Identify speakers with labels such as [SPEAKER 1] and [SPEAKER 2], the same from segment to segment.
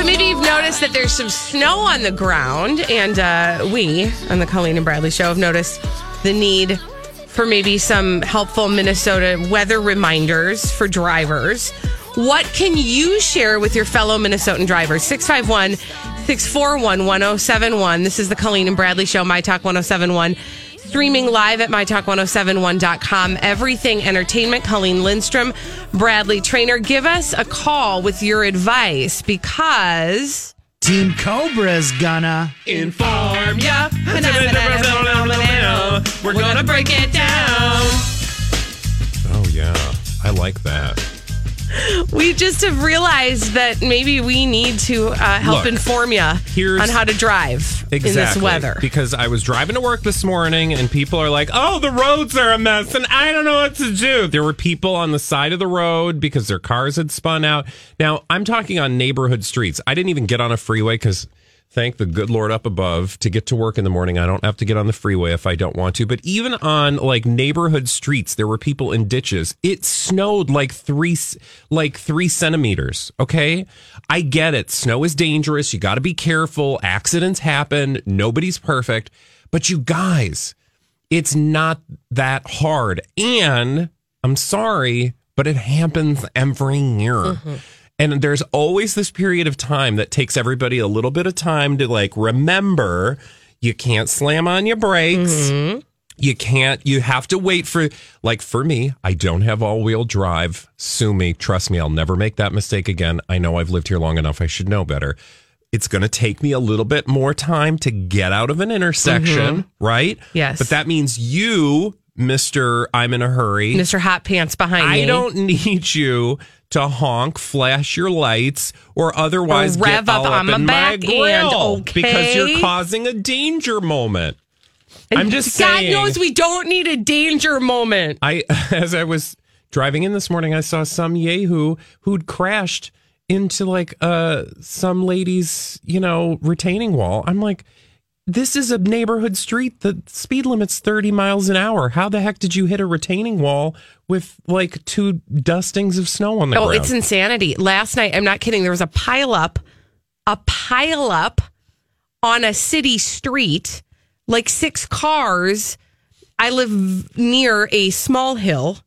[SPEAKER 1] So maybe you've noticed that there's some snow on the ground, and uh, we on the Colleen and Bradley show have noticed the need for maybe some helpful Minnesota weather reminders for drivers. What can you share with your fellow Minnesotan drivers? 651 641 1071. This is the Colleen and Bradley show, My Talk 1071 streaming live at mytalk1071.com. Everything Entertainment, Colleen Lindstrom, Bradley Traynor. Give us a call with your advice because.
[SPEAKER 2] Team Cobra's gonna
[SPEAKER 1] inform ya. We're gonna break it down.
[SPEAKER 3] Oh, yeah. I like that.
[SPEAKER 1] We just have realized that maybe we need to uh, help
[SPEAKER 3] Look,
[SPEAKER 1] inform you on how to drive in this weather.
[SPEAKER 3] Because I was driving to work this morning and people are like, oh, the roads are a mess and I don't know what to do. There were people on the side of the road because their cars had spun out. Now, I'm talking on neighborhood streets. I didn't even get on a freeway because thank the good Lord up above to get to work in the morning. I don't have to get on the freeway if I don't want to. But even on like neighborhood streets, there were people in ditches. It snowed like three, like three centimeters. Okay. I get it. Snow is dangerous. You got to be careful. Accidents happen. Nobody's perfect. But you guys, it's not that hard. And I'm sorry, but it happens every year. Mm-hmm. And there's always this period of time that takes everybody a little bit of time to like remember you can't slam on your brakes. Mm-hmm. You can't, you have to wait for, like for me, I don't have all wheel drive. Sue me. Trust me, I'll never make that mistake again. I know I've lived here long enough. I should know better. It's going to take me a little bit more time to get out of an intersection, mm-hmm. right?
[SPEAKER 1] Yes.
[SPEAKER 3] But that means you, Mr. I'm in a hurry.
[SPEAKER 1] Mr. Hot Pants behind me.
[SPEAKER 3] I don't need you to honk, flash your lights, or otherwise
[SPEAKER 1] Or rev
[SPEAKER 3] get
[SPEAKER 1] up on
[SPEAKER 3] up
[SPEAKER 1] my back
[SPEAKER 3] my grill
[SPEAKER 1] end,
[SPEAKER 3] because you're causing a danger moment. I'm just
[SPEAKER 1] God
[SPEAKER 3] saying.
[SPEAKER 1] knows we don't need a danger moment.
[SPEAKER 3] I as I was driving in this morning, I saw some yahoo who'd crashed into like uh some lady's you know retaining wall. I'm like. This is a neighborhood street. The speed limit's 30 miles an hour. How the heck did you hit a retaining wall with like two dustings of snow on the
[SPEAKER 1] Oh,
[SPEAKER 3] ground?
[SPEAKER 1] it's insanity. Last night, I'm not kidding. There was a pile up, a pile up on a city street, like six cars. I live near a small hill,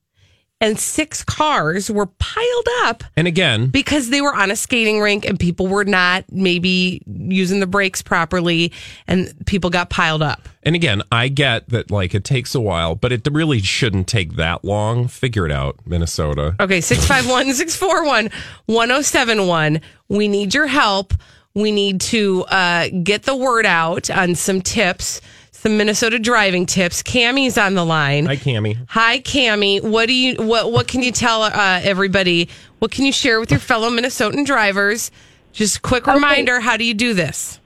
[SPEAKER 1] and six cars were piled up
[SPEAKER 3] and again,
[SPEAKER 1] because they were on a skating rink and people were not maybe using the brakes properly, and people got piled up.
[SPEAKER 3] And again, I get that like it takes a while, but it really shouldn't take that long. Figure it out, Minnesota.
[SPEAKER 1] Okay, 651 641 1071. We need your help. We need to uh, get the word out on some tips, some Minnesota driving tips. Cammie's on the line.
[SPEAKER 3] Hi, Cammy.
[SPEAKER 1] Hi, Cammie. What do you what what can you tell uh, everybody? What can you share with your fellow Minnesotan drivers? Just quick reminder, how do you do this?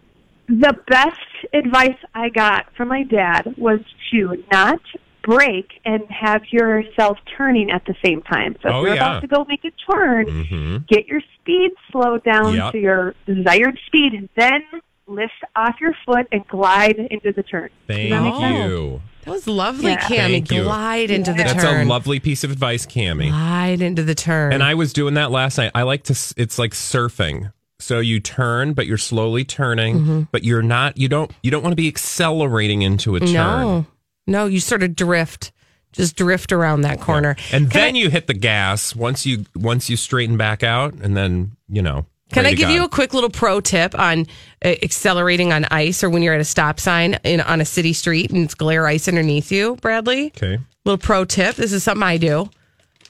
[SPEAKER 4] the best advice I got from my dad was to not brake and have yourself turning at the same time. So if
[SPEAKER 3] Oh,
[SPEAKER 4] you're
[SPEAKER 3] yeah.
[SPEAKER 4] about to go make a turn,
[SPEAKER 3] Mm-hmm.
[SPEAKER 4] get your speed slowed down
[SPEAKER 3] Yep.
[SPEAKER 4] to your desired speed and then lift off your foot and glide into the turn.
[SPEAKER 3] Thank
[SPEAKER 4] that
[SPEAKER 3] you.
[SPEAKER 1] That was lovely,
[SPEAKER 4] Yeah.
[SPEAKER 1] Cammie.
[SPEAKER 3] Thank you.
[SPEAKER 1] Glide into the
[SPEAKER 3] That's
[SPEAKER 1] turn.
[SPEAKER 3] That's a lovely piece of advice, Cammy.
[SPEAKER 1] Glide into the turn.
[SPEAKER 3] And I was doing that last night. I like to. It's like surfing. So you turn, but you're slowly turning,
[SPEAKER 1] Mm-hmm.
[SPEAKER 3] but you're not. You don't. You don't want to be accelerating into a turn.
[SPEAKER 1] No, no, you sort of drift, just drift around that corner.
[SPEAKER 3] And
[SPEAKER 1] Can
[SPEAKER 3] then
[SPEAKER 1] I-
[SPEAKER 3] you hit the gas once you once you straighten back out, and then you know
[SPEAKER 1] Can I give
[SPEAKER 3] God.
[SPEAKER 1] you a quick little pro tip on uh, accelerating on ice or when you're at a stop sign in on a city street and it's glare ice underneath you, Bradley?
[SPEAKER 3] Okay.
[SPEAKER 1] Little pro tip. This is something I do.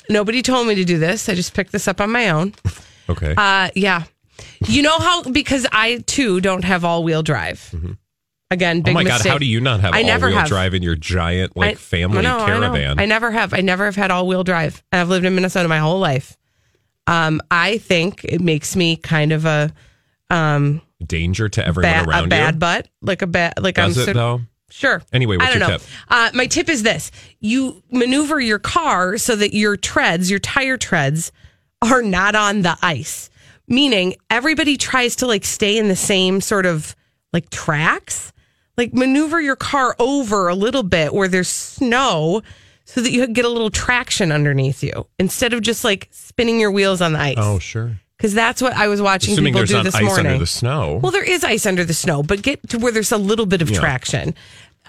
[SPEAKER 1] Nobody told me to do this. I just picked this up on my own.
[SPEAKER 3] Okay.
[SPEAKER 1] Uh, yeah. You know how because I too don't have all wheel drive. Again, big oh
[SPEAKER 3] my God.
[SPEAKER 1] mistake.
[SPEAKER 3] How do you not have
[SPEAKER 1] I
[SPEAKER 3] all-wheel
[SPEAKER 1] have.
[SPEAKER 3] drive in your giant like
[SPEAKER 1] I-
[SPEAKER 3] family
[SPEAKER 1] I know.
[SPEAKER 3] caravan?
[SPEAKER 1] I, never have. I never have had all wheel drive. I've lived in Minnesota my whole life. Um, I think it makes me kind of a um
[SPEAKER 3] Danger to everyone
[SPEAKER 1] bad,
[SPEAKER 3] around
[SPEAKER 1] a bad
[SPEAKER 3] you.
[SPEAKER 1] butt, like a bad, like
[SPEAKER 3] Does
[SPEAKER 1] I'm
[SPEAKER 3] it
[SPEAKER 1] sort-
[SPEAKER 3] though?
[SPEAKER 1] Sure.
[SPEAKER 3] Anyway, what's
[SPEAKER 1] I don't
[SPEAKER 3] your
[SPEAKER 1] know.
[SPEAKER 3] tip?
[SPEAKER 1] Uh, my tip is this: you maneuver your car so that your treads, your tire treads, are not on the ice. Meaning, everybody tries to like stay in the same sort of like tracks. Like maneuver your car over a little bit where there's snow, so that you get a little traction underneath you instead of just like spinning your wheels on the ice.
[SPEAKER 3] Oh, sure.
[SPEAKER 1] because that's what I was watching
[SPEAKER 3] Assuming
[SPEAKER 1] people
[SPEAKER 3] there's
[SPEAKER 1] do
[SPEAKER 3] not
[SPEAKER 1] this
[SPEAKER 3] ice
[SPEAKER 1] morning.
[SPEAKER 3] under the snow.
[SPEAKER 1] Well, there is ice under the snow, but get to where there's a little bit of
[SPEAKER 3] Yeah.
[SPEAKER 1] traction.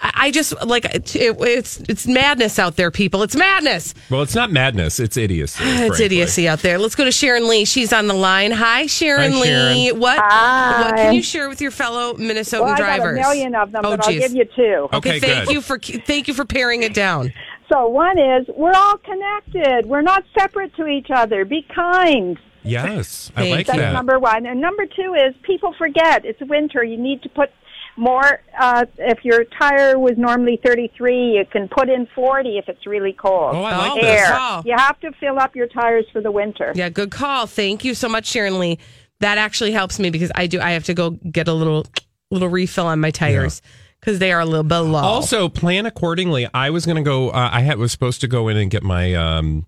[SPEAKER 1] I I just like it, it's it's madness out there, people. It's madness.
[SPEAKER 3] Well, it's not madness. It's idiocy.
[SPEAKER 1] It's
[SPEAKER 3] frankly.
[SPEAKER 1] idiocy out there. Let's go to Sharon Lee. She's on the line. Hi, Sharon
[SPEAKER 3] Hi,
[SPEAKER 1] Lee.
[SPEAKER 3] Sharon.
[SPEAKER 1] What
[SPEAKER 5] Hi.
[SPEAKER 1] what can you share with your fellow Minnesotan
[SPEAKER 5] Well, I
[SPEAKER 1] drivers?
[SPEAKER 5] got a million of them,
[SPEAKER 1] oh,
[SPEAKER 5] but I'll
[SPEAKER 1] geez.
[SPEAKER 5] give you two.
[SPEAKER 1] Okay,
[SPEAKER 3] Okay,
[SPEAKER 1] thank
[SPEAKER 3] good.
[SPEAKER 1] you for thank you for paring it down.
[SPEAKER 5] So one is we're all connected. We're not separate to each other. Be kind.
[SPEAKER 3] Yes, I like.
[SPEAKER 5] That's
[SPEAKER 3] that.
[SPEAKER 5] number one. And number two is people forget it's winter. You need to put more. Uh, if your tire was normally 33, you can put in 40 if it's really cold.
[SPEAKER 3] Oh, I like
[SPEAKER 1] Oh,
[SPEAKER 3] this.
[SPEAKER 1] Good call.
[SPEAKER 5] You have to fill up your tires for the winter.
[SPEAKER 1] Yeah, good call. Thank you so much, Sharon Lee. That actually helps me because I do. I have to go get a little little refill on my tires because they are a little bit low.
[SPEAKER 3] Also, plan accordingly. I was going to go. Uh, I had was supposed to go in and get my um,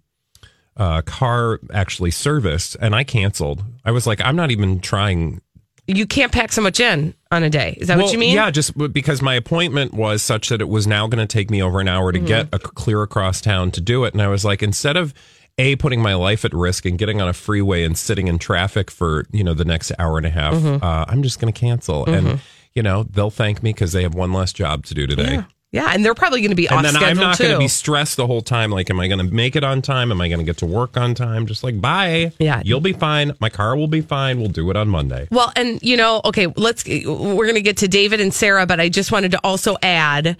[SPEAKER 3] uh, car actually serviced, and I canceled. I was like, I'm not even trying.
[SPEAKER 1] you can't pack so much in on a day. Is that
[SPEAKER 3] Well,
[SPEAKER 1] what you mean?
[SPEAKER 3] Yeah, just because my appointment was such that it was now going to take me over an hour to
[SPEAKER 1] Mm-hmm.
[SPEAKER 3] get a clear across town to do it, and I was like, instead of a putting my life at risk and getting on a freeway and sitting in traffic for you know the next hour and a half,
[SPEAKER 1] Mm-hmm.
[SPEAKER 3] uh, I'm just going to cancel, and you know they'll thank me because they have one less job to do today.
[SPEAKER 1] Yeah. Yeah, and they're probably going to be
[SPEAKER 3] And
[SPEAKER 1] off
[SPEAKER 3] then
[SPEAKER 1] schedule
[SPEAKER 3] I'm not going to be stressed the whole time. Like, am I going to make it on time? Am I going to get to work on time? Just like, bye.
[SPEAKER 1] Yeah.
[SPEAKER 3] You'll be fine. My car will be fine. We'll do it on Monday.
[SPEAKER 1] well, and you know, okay, let's we're going to get to David and Sarah, but I just wanted to also add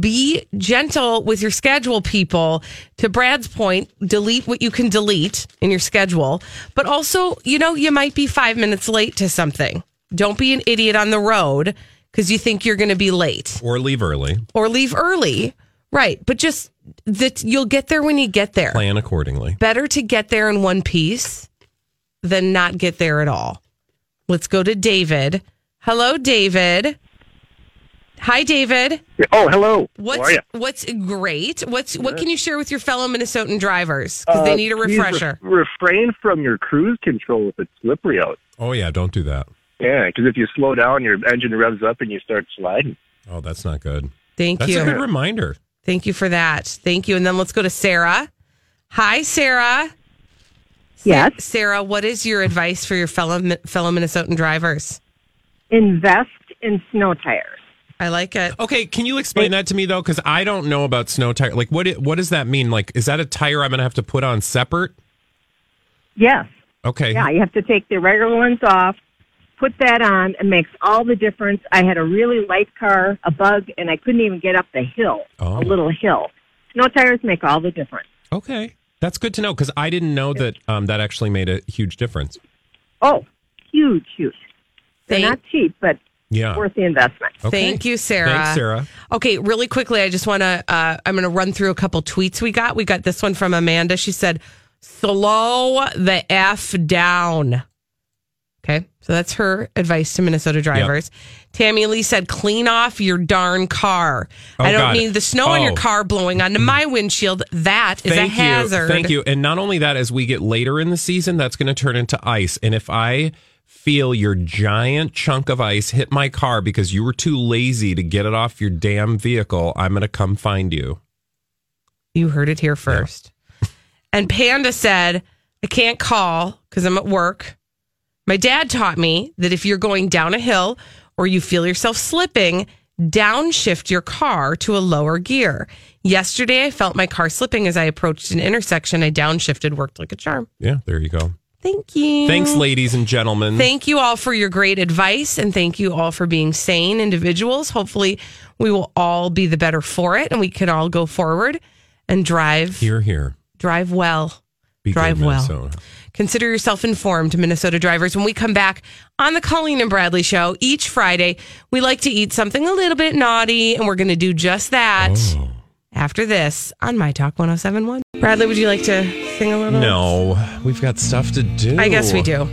[SPEAKER 1] be gentle with your schedule people to Brad's point delete what you can delete in your schedule but also you know you might be 5 minutes late to something don't be an idiot on the road cuz you think you're going to be late
[SPEAKER 3] Or leave early.
[SPEAKER 1] or leave early right but just that you'll get there when you get there
[SPEAKER 3] Plan accordingly.
[SPEAKER 1] better to get there in one piece than not get there at all. Let's go to David. Hello, David. Hi, David.
[SPEAKER 6] Oh, hello.
[SPEAKER 1] What's
[SPEAKER 6] How are
[SPEAKER 1] what's great? What's what can you share with your fellow Minnesotan drivers because they
[SPEAKER 6] Uh,
[SPEAKER 1] need a refresher?
[SPEAKER 6] re- refrain from your cruise control if it's slippery out.
[SPEAKER 3] Oh, yeah. Don't do that.
[SPEAKER 6] Yeah, because if you slow down, your engine revs up and you start sliding.
[SPEAKER 3] Oh, that's not good.
[SPEAKER 1] Thank
[SPEAKER 3] That's
[SPEAKER 1] you.
[SPEAKER 3] That's a good reminder.
[SPEAKER 1] Thank you for that. Thank you. And then let's go to Sarah. Hi, Sarah.
[SPEAKER 7] Yes.
[SPEAKER 1] Sarah, what is your advice for your fellow fellow Minnesotan drivers?
[SPEAKER 7] Invest in snow tires.
[SPEAKER 1] I like it.
[SPEAKER 3] Okay, can you explain that to me though? Because I don't know about snow tire. Like, what? What does that mean? Like, is that a tire I'm going to have to put on separate?
[SPEAKER 7] Yes.
[SPEAKER 3] Okay.
[SPEAKER 7] Yeah, you have to take the regular ones off, put that on. It makes all the difference. I had a really light car, a bug, and I couldn't even get up the hill,
[SPEAKER 3] Oh.
[SPEAKER 7] a little hill. Snow tires make all the difference.
[SPEAKER 3] Okay, that's good to know because I didn't know that um, that actually made a huge difference.
[SPEAKER 7] Oh, huge, huge. They're
[SPEAKER 1] Thank-
[SPEAKER 7] not cheap, but
[SPEAKER 3] Yeah.
[SPEAKER 7] worth the investment.
[SPEAKER 3] Okay.
[SPEAKER 1] Thank you, Sarah.
[SPEAKER 3] Thanks, Sarah.
[SPEAKER 1] Okay, really quickly, I just want to, uh, I'm going to run through a couple tweets we got. We got this one from Amanda. She said, slow the F down. Okay, so that's her advice to Minnesota drivers. Tammy Lee said, clean off your darn car.
[SPEAKER 3] Oh,
[SPEAKER 1] I don't
[SPEAKER 3] God.
[SPEAKER 1] need the snow on your
[SPEAKER 3] Oh.
[SPEAKER 1] car blowing onto my windshield. That is
[SPEAKER 3] Thank
[SPEAKER 1] a hazard.
[SPEAKER 3] you. Thank you. And not only that, as we get later in the season, that's going to turn into ice. And if I feel your giant chunk of ice hit my car because you were too lazy to get it off your damn vehicle, I'm going to come find you.
[SPEAKER 1] You heard it here first. And Panda said, I can't call because I'm at work. My dad taught me that if you're going down a hill or you feel yourself slipping, downshift your car to a lower gear. Yesterday, I felt my car slipping as I approached an intersection. I downshifted, worked like a charm.
[SPEAKER 3] Yeah, there you go.
[SPEAKER 1] Thank you.
[SPEAKER 3] Thanks, ladies and gentlemen.
[SPEAKER 1] Thank you all for your great advice and thank you all for being sane individuals. Hopefully, we will all be the better for it and we can all go forward and drive
[SPEAKER 3] here, here.
[SPEAKER 1] drive well.
[SPEAKER 3] Be
[SPEAKER 1] drive well.
[SPEAKER 3] Minnesota.
[SPEAKER 1] Consider yourself informed, Minnesota drivers. When we come back on the Colleen and Bradley show each Friday, we like to eat something a little bit naughty, and we're going to do just that
[SPEAKER 3] Oh.
[SPEAKER 1] after this on My Talk 1071. Bradley, would you like to sing a little?
[SPEAKER 3] No, we've got stuff to do.
[SPEAKER 1] I guess we do.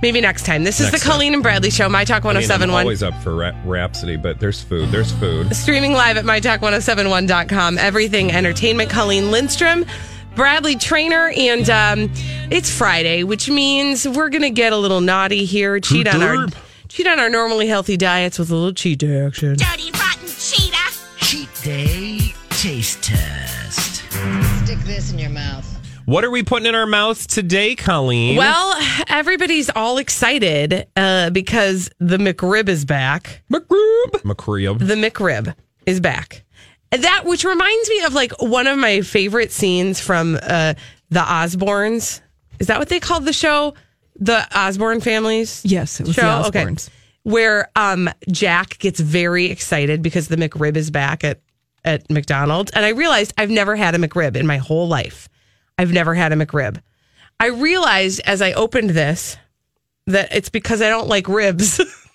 [SPEAKER 1] Maybe next time. This is
[SPEAKER 3] Next
[SPEAKER 1] the Colleen and Bradley show, My Talk
[SPEAKER 3] I mean,
[SPEAKER 1] 1071.
[SPEAKER 3] always up for ra- Rhapsody, but there's food. There's food.
[SPEAKER 1] Streaming live at mytalk1071.com. Everything Entertainment. Colleen Lindstrom, Bradley Traynor, and um, it's Friday, which means we're gonna get a little naughty here. Cheat on our cheat on our normally healthy diets with a little cheat day action.
[SPEAKER 8] Dirty, rotten cheetah.
[SPEAKER 2] Cheat day taste test.
[SPEAKER 9] Stick this in your mouth.
[SPEAKER 3] What are we putting in our mouth today, Colleen?
[SPEAKER 1] Well, everybody's all excited uh, because the McRib is back.
[SPEAKER 3] McRib. McRib.
[SPEAKER 1] The McRib is back. That which reminds me of like one of my favorite scenes from uh, the Osbournes. Is that what they called the show? The Osbourne families?
[SPEAKER 10] Yes, it was the
[SPEAKER 1] show? Okay. Where um, Jack gets very excited because the McRib is back at, at McDonald's. And I realized I've never had a McRib in my whole life. I've never had a McRib. I realized as I opened this that it's because I don't like ribs.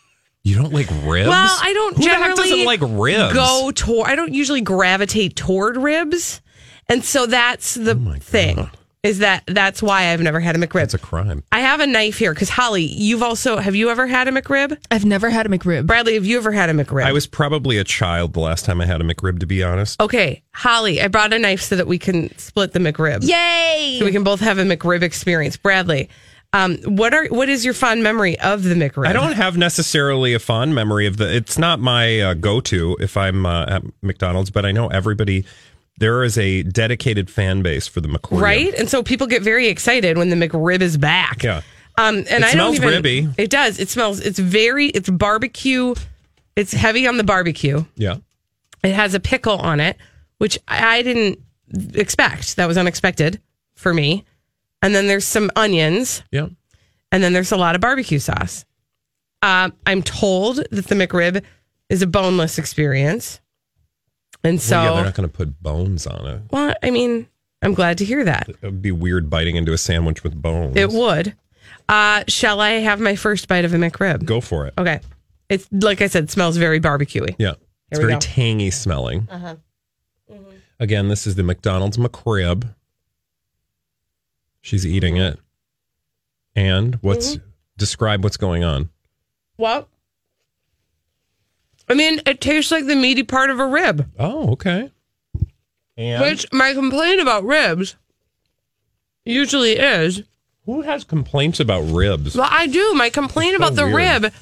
[SPEAKER 3] You don't like ribs?
[SPEAKER 1] Well, I don't
[SPEAKER 3] Who the heck
[SPEAKER 1] generally
[SPEAKER 3] doesn't like ribs?
[SPEAKER 1] go toward. I don't usually gravitate toward ribs, and so that's the oh thing. Is that that's why I've never had a McRib.
[SPEAKER 3] It's a crime.
[SPEAKER 1] I have a knife here because Holly, you've also have you ever had a McRib?
[SPEAKER 10] I've never had a McRib.
[SPEAKER 1] Bradley, have you ever had a McRib?
[SPEAKER 3] I was probably a child the last time I had a McRib, to be honest.
[SPEAKER 1] okay, Holly, I brought a knife so that we can split the McRib.
[SPEAKER 10] Yay!
[SPEAKER 1] So we can both have a McRib experience. Bradley, um, what are what is your fond memory of the McRib?
[SPEAKER 3] I don't have necessarily a fond memory of the. It's not my uh, go-to if I'm uh, at McDonald's, but I know everybody. There is a dedicated fan base for the McRib.
[SPEAKER 1] right, and so people get very excited when the McRib is back.
[SPEAKER 3] Yeah.
[SPEAKER 1] Um, and
[SPEAKER 3] It
[SPEAKER 1] I don't
[SPEAKER 3] smells
[SPEAKER 1] even,
[SPEAKER 3] ribby.
[SPEAKER 1] It does. It smells. It's very. It's barbecue. It's heavy on the barbecue.
[SPEAKER 3] Yeah.
[SPEAKER 1] It has a pickle on it, which I didn't expect. That was unexpected for me. And then there's some onions,
[SPEAKER 3] Yeah.
[SPEAKER 1] and then there's a lot of barbecue sauce. Um, I'm told that the McRib is a boneless experience, and so
[SPEAKER 3] well, yeah, they're not going to put bones on it.
[SPEAKER 1] well, I mean, I'm glad to hear that.
[SPEAKER 3] It would be weird biting into a sandwich with bones.
[SPEAKER 1] It would. Uh, shall I have my first bite of a McRib?
[SPEAKER 3] Go for it.
[SPEAKER 1] Okay. It's like I said, smells very barbecuey.
[SPEAKER 3] Yeah. It's very
[SPEAKER 1] go.
[SPEAKER 3] tangy smelling.
[SPEAKER 1] Uh-huh.
[SPEAKER 3] Again, this is the McDonald's McRib. She's eating it. And what's
[SPEAKER 1] Mm-hmm.
[SPEAKER 3] describe what's going on?
[SPEAKER 1] Well, I mean, it tastes like the meaty part of a rib.
[SPEAKER 3] Oh, okay. And
[SPEAKER 1] Which my complaint about ribs usually is.
[SPEAKER 3] who has complaints about ribs?
[SPEAKER 1] Well, I do. My complaint
[SPEAKER 3] That's
[SPEAKER 1] about the
[SPEAKER 3] weird.
[SPEAKER 1] rib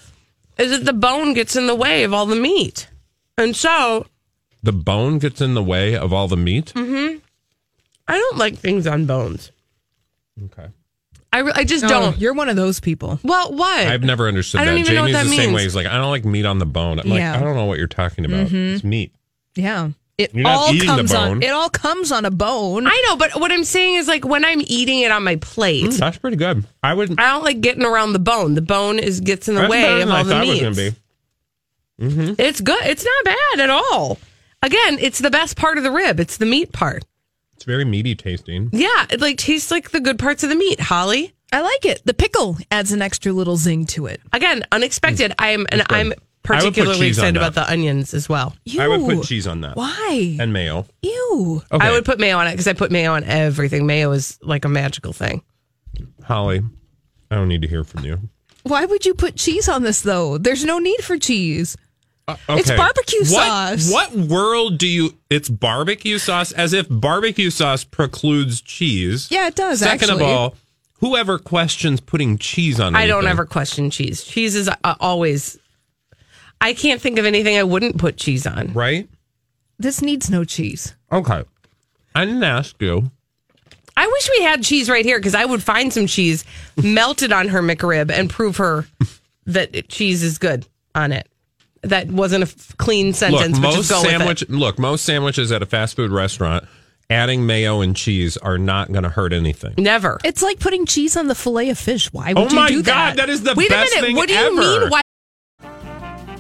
[SPEAKER 1] is that the bone gets in the way of all the meat. And so
[SPEAKER 3] The bone gets in the way of all the meat? Mhm.
[SPEAKER 1] I don't like things on bones.
[SPEAKER 3] Okay.
[SPEAKER 1] I, re- I just don't.
[SPEAKER 10] You're one of those people.
[SPEAKER 1] Well, what?
[SPEAKER 3] I've never understood
[SPEAKER 1] I
[SPEAKER 3] that.
[SPEAKER 1] don't even know what
[SPEAKER 3] Jamie's
[SPEAKER 1] that
[SPEAKER 3] the same
[SPEAKER 1] means.
[SPEAKER 3] way. He's like, I don't like meat on the bone. I'm
[SPEAKER 10] Yeah.
[SPEAKER 3] like, I don't know what you're talking about. It's meat.
[SPEAKER 10] Yeah. It
[SPEAKER 3] You're not
[SPEAKER 10] all
[SPEAKER 3] eating the
[SPEAKER 10] comes on
[SPEAKER 3] bone.
[SPEAKER 10] it all comes on a bone.
[SPEAKER 1] I know, but what I'm saying is like when I'm eating it on my plate,
[SPEAKER 3] Mm, that's pretty good. I would.
[SPEAKER 1] I don't like getting around the bone. The bone is gets in the
[SPEAKER 3] That's better
[SPEAKER 1] way
[SPEAKER 3] than
[SPEAKER 1] of
[SPEAKER 3] I
[SPEAKER 1] all the
[SPEAKER 3] thought it was
[SPEAKER 1] meat.
[SPEAKER 3] going to be.
[SPEAKER 1] It's good. It's not bad at all. Again, it's the best part of the rib. It's the meat part.
[SPEAKER 3] It's very meaty tasting.
[SPEAKER 1] Yeah, it like tastes like the good parts of the meat. Holly.
[SPEAKER 10] I like it. The pickle adds an extra little zing to it.
[SPEAKER 1] Again, unexpected. Mm. I am, and
[SPEAKER 3] good.
[SPEAKER 1] I'm
[SPEAKER 3] I would put
[SPEAKER 1] particularly
[SPEAKER 3] cheese on
[SPEAKER 1] excited
[SPEAKER 3] that.
[SPEAKER 1] about the onions as well.
[SPEAKER 10] Ew.
[SPEAKER 3] I would put cheese on that
[SPEAKER 10] Why?
[SPEAKER 3] and mayo.
[SPEAKER 10] Ew.
[SPEAKER 3] Okay.
[SPEAKER 1] I would put mayo on it because I put mayo on everything. Mayo is like a magical thing.
[SPEAKER 3] Holly, I don't need to hear from you.
[SPEAKER 10] Why would you put cheese on this though? There's no need for cheese.
[SPEAKER 3] Uh,
[SPEAKER 10] It's barbecue
[SPEAKER 3] What-
[SPEAKER 10] sauce.
[SPEAKER 3] What world do you? It's barbecue sauce, as if barbecue sauce precludes cheese.
[SPEAKER 10] Yeah, it does,
[SPEAKER 3] Second
[SPEAKER 10] actually.
[SPEAKER 3] of all, whoever questions putting cheese on,
[SPEAKER 1] I don't ever question cheese. Cheese is uh, always. I can't think of anything I wouldn't put cheese on.
[SPEAKER 3] Right?
[SPEAKER 10] This needs no cheese.
[SPEAKER 3] Okay. I didn't ask you.
[SPEAKER 1] I wish we had cheese right here because I would find some cheese melted on her McRib and prove her that cheese is good on it. That wasn't a f- clean
[SPEAKER 3] Look,
[SPEAKER 1] sentence, but
[SPEAKER 3] most
[SPEAKER 1] just go with
[SPEAKER 3] sandwich.
[SPEAKER 1] it.
[SPEAKER 3] Look, most sandwiches at a fast food restaurant adding mayo and cheese are not going to hurt anything.
[SPEAKER 1] Never.
[SPEAKER 10] It's like putting cheese on the fillet of fish. Why would
[SPEAKER 3] Oh
[SPEAKER 10] you
[SPEAKER 3] my
[SPEAKER 10] do
[SPEAKER 3] God,
[SPEAKER 10] that?
[SPEAKER 3] that is the
[SPEAKER 1] Wait
[SPEAKER 3] best
[SPEAKER 1] a minute.
[SPEAKER 3] thing
[SPEAKER 1] What do you
[SPEAKER 3] ever.
[SPEAKER 1] mean? Why?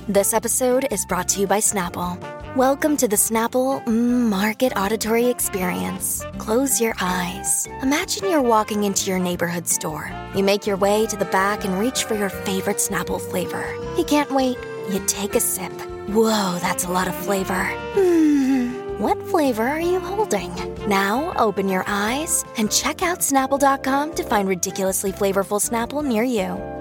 [SPEAKER 8] This episode is brought to you by Snapple. Welcome to the Snapple mm, Market Auditory Experience. Close your eyes. Imagine you're walking into your neighborhood store. You make your way to the back and reach for your favorite Snapple flavor. You can't wait. You take a sip. Whoa, that's a lot of flavor. Hmm. What flavor are you holding? Now open your eyes and check out Snapple.com to find ridiculously flavorful Snapple near you.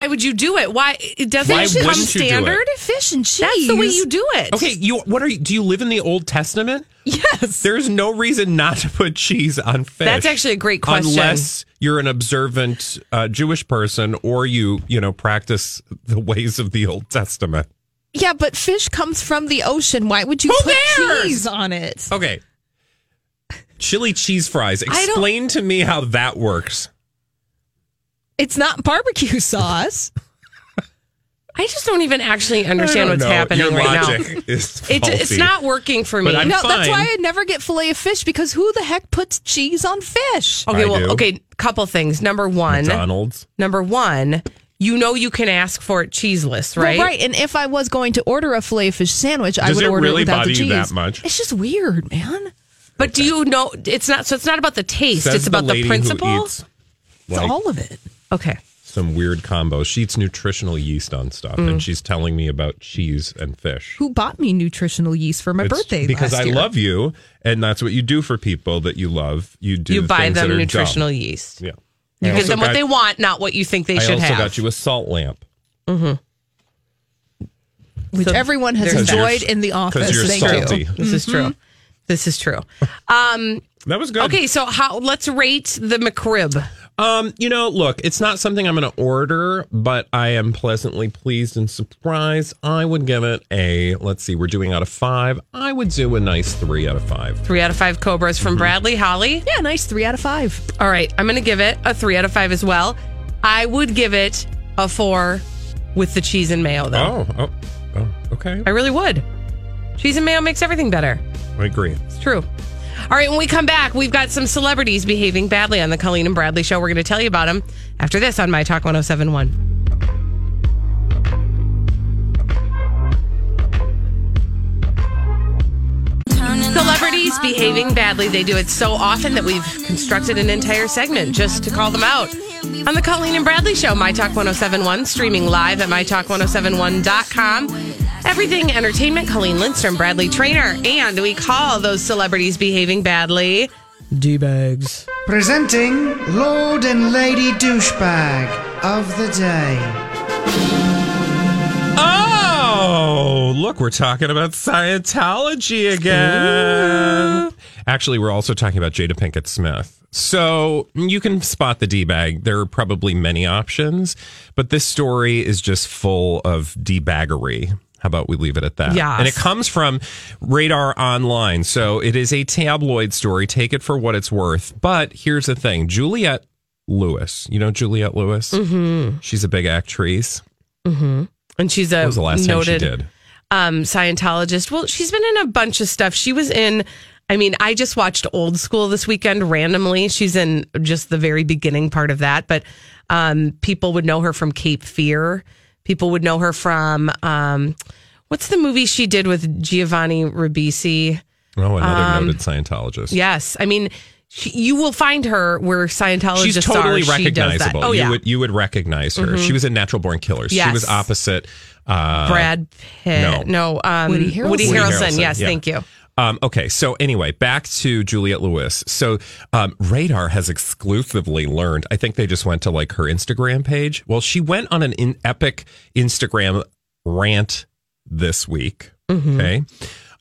[SPEAKER 1] Why would you do it? Why it doesn't
[SPEAKER 3] Why
[SPEAKER 1] it come
[SPEAKER 3] wouldn't you do it?
[SPEAKER 1] standard?
[SPEAKER 10] Fish and cheese.
[SPEAKER 1] That's the way you do it.
[SPEAKER 3] Okay, you what are you? Do you live in the Old Testament?
[SPEAKER 10] Yes.
[SPEAKER 3] There's no reason not to put cheese on fish.
[SPEAKER 1] That's actually a great question.
[SPEAKER 3] Unless you're an observant uh, Jewish person or you, you know, practice the ways of the Old Testament.
[SPEAKER 10] Yeah, but fish comes from the ocean. Why would you
[SPEAKER 1] Who
[SPEAKER 10] put
[SPEAKER 1] cares?
[SPEAKER 10] cheese on it?
[SPEAKER 3] Okay. Chili cheese fries. Explain to me how that works.
[SPEAKER 10] It's not barbecue sauce.
[SPEAKER 1] I just don't even actually understand what's
[SPEAKER 3] don't know.
[SPEAKER 1] happening
[SPEAKER 3] Your
[SPEAKER 1] right
[SPEAKER 3] logic
[SPEAKER 1] now.
[SPEAKER 3] Is
[SPEAKER 1] It, it's not working for me.
[SPEAKER 3] But I'm
[SPEAKER 10] no, that's why I never get fillet of fish because who the heck puts cheese on fish?
[SPEAKER 1] Okay,
[SPEAKER 3] I
[SPEAKER 1] well,
[SPEAKER 3] do.
[SPEAKER 1] okay, couple things. Number one,
[SPEAKER 3] McDonald's.
[SPEAKER 1] number one, you know you can ask for it cheeseless, right?
[SPEAKER 10] Well, right. And if I was going to order a fillet of fish sandwich, I
[SPEAKER 3] Does
[SPEAKER 10] would
[SPEAKER 3] it
[SPEAKER 10] order
[SPEAKER 3] really
[SPEAKER 10] it without
[SPEAKER 3] bother
[SPEAKER 10] the
[SPEAKER 3] you
[SPEAKER 10] cheese.
[SPEAKER 3] that much?
[SPEAKER 10] It's just weird, man.
[SPEAKER 1] But do you know it's not? So it's not about the taste.
[SPEAKER 3] Says
[SPEAKER 1] it's about the,
[SPEAKER 3] lady
[SPEAKER 1] principle.
[SPEAKER 3] Who eats
[SPEAKER 10] It's all of it.
[SPEAKER 1] Okay.
[SPEAKER 3] some weird combo. She eats nutritional yeast on stuff,
[SPEAKER 1] Mm.
[SPEAKER 3] and she's telling me about cheese and fish.
[SPEAKER 10] Who bought me nutritional yeast for my
[SPEAKER 3] It's
[SPEAKER 10] birthday?
[SPEAKER 3] because
[SPEAKER 10] last
[SPEAKER 3] I
[SPEAKER 10] year.
[SPEAKER 3] love you, and that's what you do for people that you love. You do.
[SPEAKER 1] You buy them nutritional
[SPEAKER 3] dumb.
[SPEAKER 1] yeast.
[SPEAKER 3] Yeah.
[SPEAKER 1] You
[SPEAKER 3] I
[SPEAKER 1] give them what
[SPEAKER 3] got-
[SPEAKER 1] they want, not what you think they
[SPEAKER 3] I
[SPEAKER 1] should have.
[SPEAKER 3] I also got you a salt lamp
[SPEAKER 10] Which
[SPEAKER 1] So
[SPEAKER 10] everyone has enjoyed in the office.
[SPEAKER 3] you're
[SPEAKER 10] Thank
[SPEAKER 3] salty.
[SPEAKER 10] you.
[SPEAKER 1] This is true. This is true. Um,
[SPEAKER 3] That was good.
[SPEAKER 1] okay, so how? Let's rate the McRib.
[SPEAKER 3] Um, you know, look, it's not something I'm going to order, but I am pleasantly pleased and surprised. I would give it a. Let's see, we're doing out of five. I would do a nice three out of five.
[SPEAKER 1] Three out of five Cobras
[SPEAKER 3] Mm-hmm.
[SPEAKER 1] from Bradley Holly.
[SPEAKER 10] Yeah, nice three out of five.
[SPEAKER 1] All right, I'm going to give it a three out of five as well. I would give it a four with the cheese and mayo, though.
[SPEAKER 3] Oh, oh, oh okay.
[SPEAKER 1] I really would. Cheese and mayo makes everything better.
[SPEAKER 3] I agree.
[SPEAKER 1] It's true. All right, when we come back, we've got some celebrities behaving badly on the Colleen and Bradley show. We're going to tell you about them after this on My Talk 1071. Behaving badly. They do it so often that we've constructed an entire segment just to call them out. On the Colleen and Bradley Show, My Talk 1071, streaming live at MyTalk1071.com. Everything Entertainment, Colleen Lindstrom, Bradley Traynor, and we call those celebrities behaving badly D-bags.
[SPEAKER 11] Presenting Lord and Lady Douchebag of the Day.
[SPEAKER 3] Oh, look, we're talking about Scientology again. Actually, we're also talking about Jada Pinkett Smith. So you can spot the D bag. There are probably many options, but this story is just full of D baggery. How about we leave it at that?
[SPEAKER 1] Yeah.
[SPEAKER 3] And it comes from Radar Online. So it is a tabloid story. Take it for what it's worth. But here's the thing Juliette Lewis. You know Juliette Lewis?
[SPEAKER 1] Mm-hmm.
[SPEAKER 3] She's a big actress.
[SPEAKER 1] Mm-hmm. And she's a
[SPEAKER 3] the last time she
[SPEAKER 1] noted
[SPEAKER 3] did?
[SPEAKER 1] um, Scientologist. Well, she's been in a bunch of stuff. She was in. I mean, I just watched Old School this weekend randomly. She's in just the very beginning part of that, but um, people would know her from Cape Fear. People would know her from um, what's the movie she did with Giovanni Ribisi?
[SPEAKER 3] Oh, another
[SPEAKER 1] Um,
[SPEAKER 3] noted Scientologist.
[SPEAKER 1] Yes, I mean, she, you will find her where Scientologists
[SPEAKER 3] She's totally
[SPEAKER 1] are. She does that.
[SPEAKER 3] recognizable.
[SPEAKER 1] Oh
[SPEAKER 3] you
[SPEAKER 1] yeah,
[SPEAKER 3] would you would recognize her.
[SPEAKER 1] Mhm.
[SPEAKER 3] She was a Natural Born Killers. She was opposite uh,
[SPEAKER 1] Brad Pitt.
[SPEAKER 3] no.
[SPEAKER 1] No, um,
[SPEAKER 10] Woody Harrelson.
[SPEAKER 1] Woody
[SPEAKER 3] Woody
[SPEAKER 1] Harrelson.
[SPEAKER 3] Harrelson,
[SPEAKER 1] Yes,
[SPEAKER 3] yeah.
[SPEAKER 1] thank you.
[SPEAKER 3] Um, okay, so anyway, back to Juliette Lewis. So um, Radar has exclusively learned. I think they just went to like her Instagram page. Well, she went on an in, epic Instagram rant this week.
[SPEAKER 1] Mm-hmm.
[SPEAKER 3] Okay.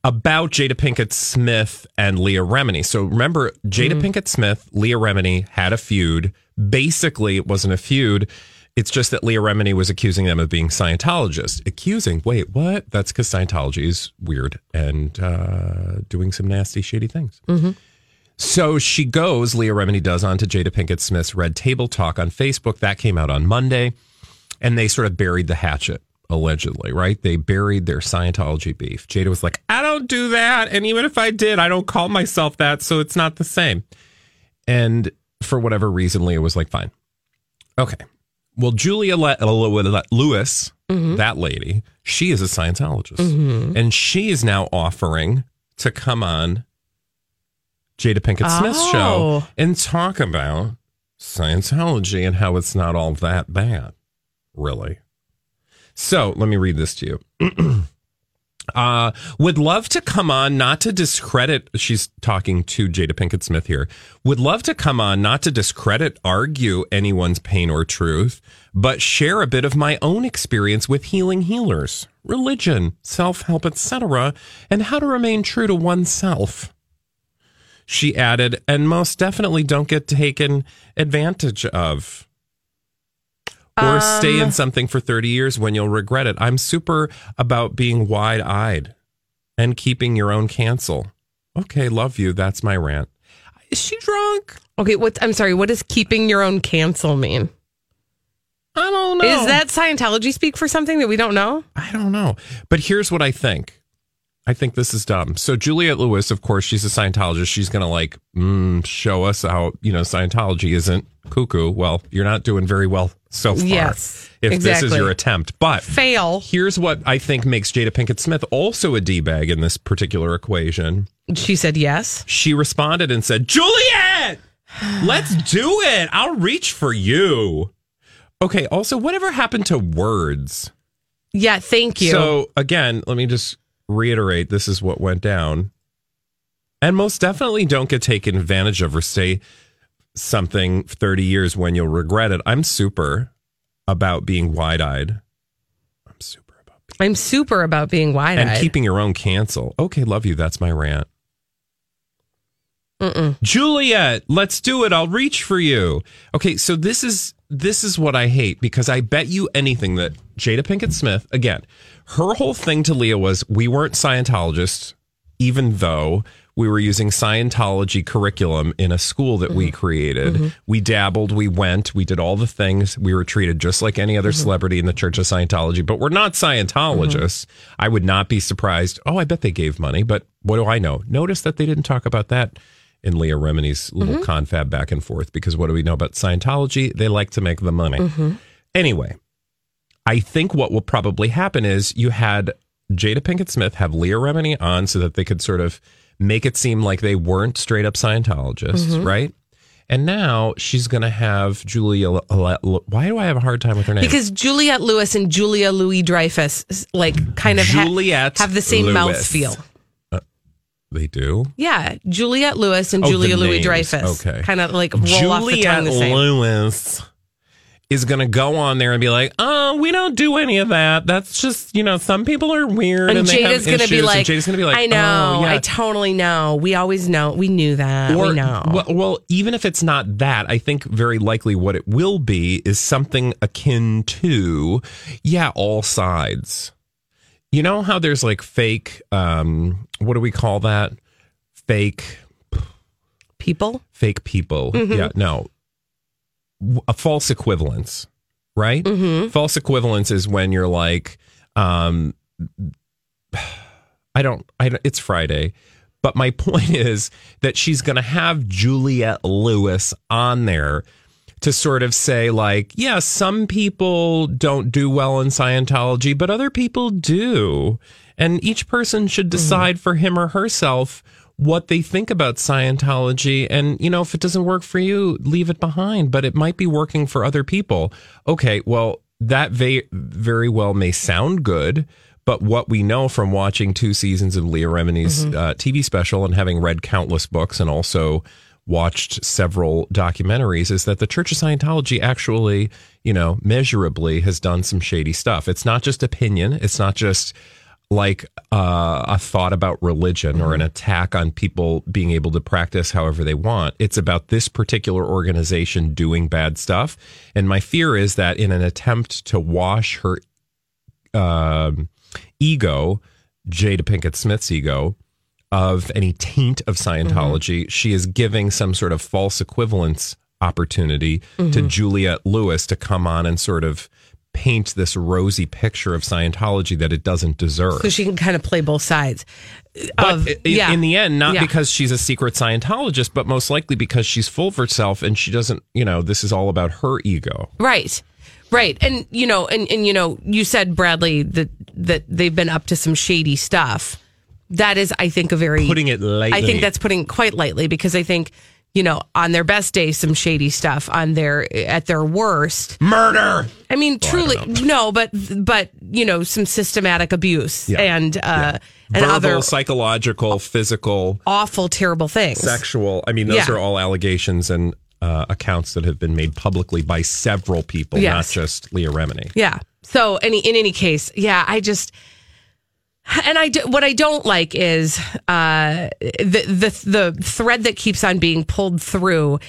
[SPEAKER 3] About Jada Pinkett Smith and Leah Remini. So remember, Jada
[SPEAKER 1] Mm-hmm.
[SPEAKER 3] Pinkett Smith, Leah Remini had a feud. Basically, it wasn't a feud. It's just that Leah Remini was accusing them of being Scientologists. Accusing, wait, what? That's because Scientology is weird and uh, doing some nasty, shady things.
[SPEAKER 1] Mm-hmm.
[SPEAKER 3] So she goes, Leah Remini does, onto Jada Pinkett Smith's Red Table Talk on Facebook. That came out on Monday. And they sort of buried the hatchet, allegedly, right? They buried their Scientology beef. Jada was like, I don't do that. And even if I did, I don't call myself that. So it's not the same. And for whatever reason, Leah was like, fine. Okay. Well, Julia Le- Le- Lewis, that lady, she is a Scientologist.
[SPEAKER 1] Mm-hmm.
[SPEAKER 3] And she is now offering to come on Jada Pinkett Smith's show
[SPEAKER 1] Oh.
[SPEAKER 3] and talk about Scientology and how it's not all that bad, really. So let me read this to you. uh, would love to come on, not to discredit. She's talking to Jada Pinkett Smith here. Would love to come on, not to discredit, argue anyone's pain or truth, but share a bit of my own experience with healing healers, religion, self help, etc., and how to remain true to oneself. She added, and most definitely don't get taken advantage of or stay in something for 30 years when you'll regret it. I'm super about being wide eyed and keeping your own cancel. Okay, love you. That's my rant. Is she drunk?
[SPEAKER 1] Okay, what? I'm sorry. What does keeping your own cancel mean?
[SPEAKER 3] I don't know.
[SPEAKER 1] Is that Scientology speak for something that we don't know?
[SPEAKER 3] I don't know. But here's what I think. I think this is dumb. So Juliette Lewis, of course, she's a Scientologist. She's going to like mm, show us how you know Scientology isn't cuckoo. Well, you're not doing very well so far.
[SPEAKER 1] Yes,
[SPEAKER 3] if this is your attempt, but
[SPEAKER 1] Fail.
[SPEAKER 3] here's what I think makes Jada Pinkett Smith also a d bag in this particular equation.
[SPEAKER 1] She said yes.
[SPEAKER 3] She responded and said, "Juliette, let's do it. I'll reach for you." Okay. Also, whatever happened to words?
[SPEAKER 1] Yeah, thank you.
[SPEAKER 3] So again, let me just reiterate this is what went down. And most definitely don't get taken advantage of or say something 30 years when you'll regret it. I'm super about being wide eyed
[SPEAKER 1] I'm super about being wide eyed.
[SPEAKER 3] and keeping your own cancel. Okay, love you. That's my rant.
[SPEAKER 1] Mm-mm.
[SPEAKER 3] Juliette, let's do it. I'll reach for you. Okay, so this is this is what I hate because I bet you anything that Jada Pinkett Smith, again, her whole thing to Leah was we weren't Scientologists, even though we were using Scientology curriculum in a school that we mm-hmm. created. Mm-hmm. We dabbled, we went, we did all the things. We were treated just like any other mm-hmm. celebrity in the Church of Scientology, but we're not Scientologists. I would not be surprised. Oh, I bet they gave money, but what do I know? Notice that they didn't talk about that in Leah Remini's little confab back and forth because what do we know about Scientology? They like to make the money. Anyway, I think what will probably happen is you had Jada Pinkett Smith have Leah Remini on so that they could sort of make it seem like they weren't straight up Scientologists,
[SPEAKER 1] Mhm.
[SPEAKER 3] right? And now she's going to have Julia. Why do I have a hard time with her name?
[SPEAKER 1] because Juliette Lewis and Julia Louis Dreyfus like kind of ha- have the same
[SPEAKER 3] Lewis.
[SPEAKER 1] mouthfeel.
[SPEAKER 3] Uh, they do.
[SPEAKER 1] Yeah, Juliette Lewis and
[SPEAKER 3] Oh,
[SPEAKER 1] Julia Louis Dreyfus.
[SPEAKER 3] Okay.
[SPEAKER 1] kind of like roll off the tongue the same.
[SPEAKER 3] Lewis is going to go on there and be like, "Oh, we don't do any of that. That's just you know, some people are weird."
[SPEAKER 1] And,
[SPEAKER 3] And,
[SPEAKER 1] Jada's going to be like,
[SPEAKER 3] Jada's going to be like,
[SPEAKER 1] I know,
[SPEAKER 3] "Oh, yeah."
[SPEAKER 1] I totally know. We always know. We knew that.
[SPEAKER 3] Or,
[SPEAKER 1] we know.
[SPEAKER 3] Well, well, even if it's not that, I think very likely what it will be is something akin to, yeah, all sides. You know how there's like fake, um, what do we call that? Fake
[SPEAKER 1] people?
[SPEAKER 3] Fake people.
[SPEAKER 1] Mhm.
[SPEAKER 3] Yeah, no. A false equivalence, right?
[SPEAKER 1] Mhm.
[SPEAKER 3] False equivalence is when you're like, um, I don't, I don't, it's Friday. But my point is that she's going to have Juliette Lewis on there to sort of say, like, yeah, some people don't do well in Scientology, but other people do. And each person should decide for him or herself what they think about Scientology. And, you know, if it doesn't work for you, leave it behind, but it might be working for other people. Okay, well, that va- very well may sound good. But what we know from watching two seasons of Leah Remini's uh, TV special and having read countless books and also watched several documentaries is that the Church of Scientology actually, you know, measurably has done some shady stuff. It's not just opinion. It's not just like uh, a thought about religion or an attack on people being able to practice however they want. It's about this particular organization doing bad stuff. And my fear is that in an attempt to wash her um, ego, Jada Pinkett Smith's ego, of any taint of Scientology, she is giving some sort of false equivalence opportunity to
[SPEAKER 1] Mhm.
[SPEAKER 3] Juliette Lewis to come on and sort of paint this rosy picture of Scientology that it doesn't deserve.
[SPEAKER 1] So she can kind of play both sides.
[SPEAKER 3] But
[SPEAKER 1] of-
[SPEAKER 3] i-
[SPEAKER 1] yeah.
[SPEAKER 3] in the end, not
[SPEAKER 1] Yeah.
[SPEAKER 3] because she's a secret Scientologist, but most likely because she's full of herself and she doesn't, you know, this is all about her ego.
[SPEAKER 1] Right. Right. And you know, and, and you know, you said Bradley that that they've been up to some shady stuff. That is, I think, a very
[SPEAKER 3] Putting it lightly.
[SPEAKER 1] I think that's putting it quite lightly because I think, you know, on their best day, some shady stuff. On their at their worst,
[SPEAKER 3] murder.
[SPEAKER 1] I mean, truly, no, but but you know, some systematic abuse
[SPEAKER 3] Yeah.
[SPEAKER 1] and uh and
[SPEAKER 3] Verbal,
[SPEAKER 1] other
[SPEAKER 3] psychological, physical,
[SPEAKER 1] awful, terrible things.
[SPEAKER 3] sexual. I mean, those
[SPEAKER 1] Yeah.
[SPEAKER 3] are all allegations and uh, accounts that have been made publicly by several people, not just Leah Remini.
[SPEAKER 1] Yeah. So any in any case, yeah, I just and I do, what I don't like is uh, the the the thread that keeps on being pulled through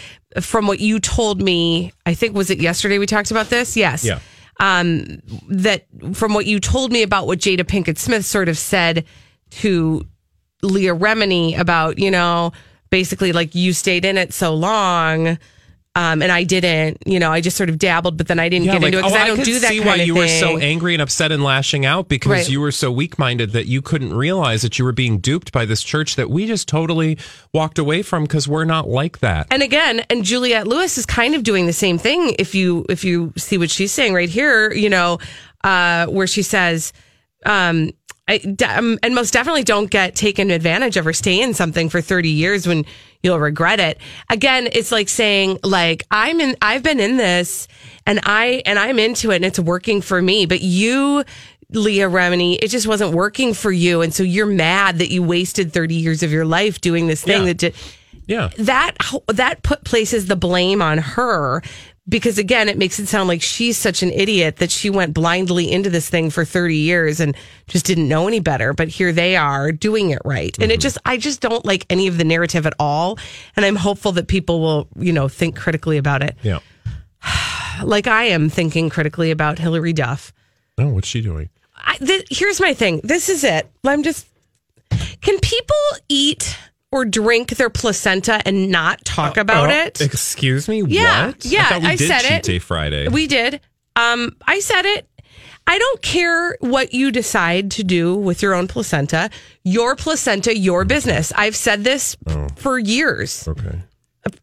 [SPEAKER 1] from what you told me. I think was it yesterday we talked about this. Yes.
[SPEAKER 3] Yeah.
[SPEAKER 1] Um, that from what you told me about what Jada Pinkett Smith sort of said to Leah Remini about you know basically like you stayed in it so long. Um, and I didn't, you know, I just sort of dabbled, but then I didn't get
[SPEAKER 3] like,
[SPEAKER 1] into it because
[SPEAKER 3] oh,
[SPEAKER 1] I don't
[SPEAKER 3] could
[SPEAKER 1] do that
[SPEAKER 3] see why you
[SPEAKER 1] thing.
[SPEAKER 3] were so angry and upset and lashing out because
[SPEAKER 1] Right.
[SPEAKER 3] you were so weak-minded that you couldn't realize that you were being duped by this church that we just totally walked away from because we're not like that.
[SPEAKER 1] And again, and Juliette Lewis is kind of doing the same thing. If you if you see what she's saying right here, you know, uh, where she says, um, I, um, and most definitely don't get taken advantage of or stay in something for 30 years when you'll regret it. Again, it's like saying like I'm in I've been in this and I and I'm into it and it's working for me, but you Leah Remini, it just wasn't working for you and so you're mad that you wasted 30 years of your life doing this thing
[SPEAKER 3] Yeah.
[SPEAKER 1] that did
[SPEAKER 3] Yeah.
[SPEAKER 1] that that put places the blame on her because again it makes it sound like she's such an idiot that she went blindly into this thing for 30 years and just didn't know any better but here they are doing it right and it mm-hmm. just i just don't like any of the narrative at all and i'm hopeful that people will you know think critically about it
[SPEAKER 3] Yeah.
[SPEAKER 1] like i am thinking critically about hilary duff
[SPEAKER 3] Oh, what's she doing?
[SPEAKER 1] I, th- here's my thing. This is it. I'm just. Can people eat or drink their placenta and not talk about
[SPEAKER 3] Oh,
[SPEAKER 1] it?
[SPEAKER 3] Excuse me?
[SPEAKER 1] Yeah,
[SPEAKER 3] What?
[SPEAKER 1] yeah,
[SPEAKER 3] I,
[SPEAKER 1] I said it.
[SPEAKER 3] day Friday.
[SPEAKER 1] We did. Um, I said it. I don't care what you decide to do with your own placenta. Your placenta, your business. I've said this for years,
[SPEAKER 3] okay.